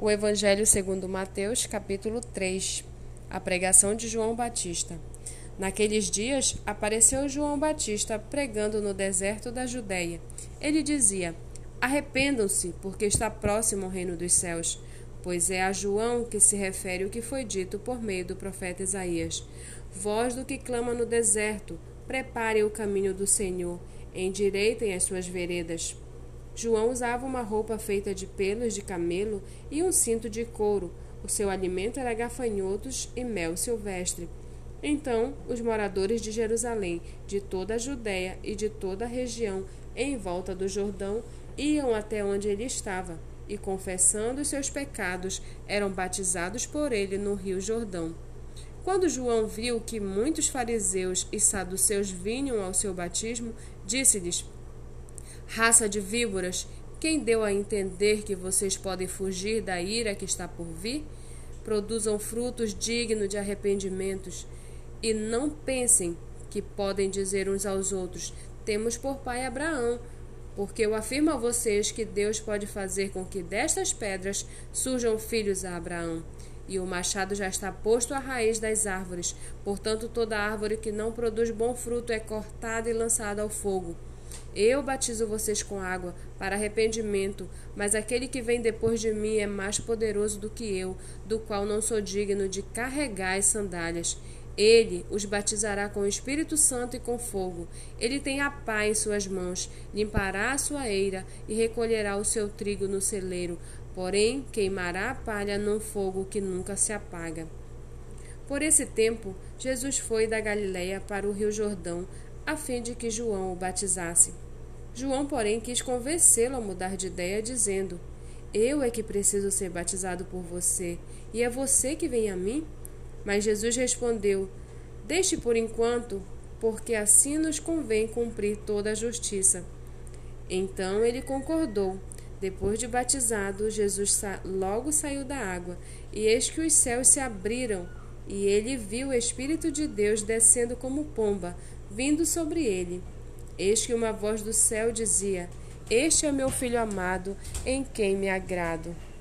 O Evangelho segundo Mateus, capítulo 3. A pregação de João Batista. Naqueles dias apareceu João Batista pregando no deserto da Judéia. Ele dizia: Arrependam-se, porque está próximo o reino dos céus. Pois é a João que se refere o que foi dito por meio do profeta Isaías: Voz do que clama no deserto, preparem o caminho do Senhor, endireitem as suas veredas. João usava uma roupa feita de pelos de camelo e um cinto de couro. O seu alimento era gafanhotos e mel silvestre. Então, os moradores de Jerusalém, de toda a Judéia e de toda a região em volta do Jordão, iam até onde ele estava e, confessando os seus pecados, eram batizados por ele no rio Jordão. Quando João viu que muitos fariseus e saduceus vinham ao seu batismo, disse-lhes: Raça de víboras, quem deu a entender que vocês podem fugir da ira que está por vir? Produzam frutos dignos de arrependimentos e não pensem que podem dizer uns aos outros: Temos por pai Abraão. Porque eu afirmo a vocês que Deus pode fazer com que destas pedras surjam filhos a Abraão. E o machado já está posto à raiz das árvores. Portanto, toda árvore que não produz bom fruto é cortada e lançada ao fogo. Eu batizo vocês com água para arrependimento, mas aquele que vem depois de mim é mais poderoso do que eu, do qual não sou digno de carregar as sandálias. Ele os batizará com o Espírito Santo e com fogo. Ele tem a pá em suas mãos, limpará a sua eira e recolherá o seu trigo no celeiro, porém queimará a palha num fogo que nunca se apaga. Por esse tempo, Jesus foi da Galiléia para o rio Jordão, a fim de que João o batizasse. João, porém, quis convencê-lo a mudar de ideia, dizendo: Eu é que preciso ser batizado por você, e é você que vem a mim? Mas Jesus respondeu: Deixe por enquanto, porque assim nos convém cumprir toda a justiça. Então ele concordou. Depois de batizado, Jesus logo saiu da água, e eis que os céus se abriram, e ele viu o Espírito de Deus descendo como pomba, vindo sobre ele. Eis que uma voz do céu dizia: Este é meu filho amado, em quem me agrado.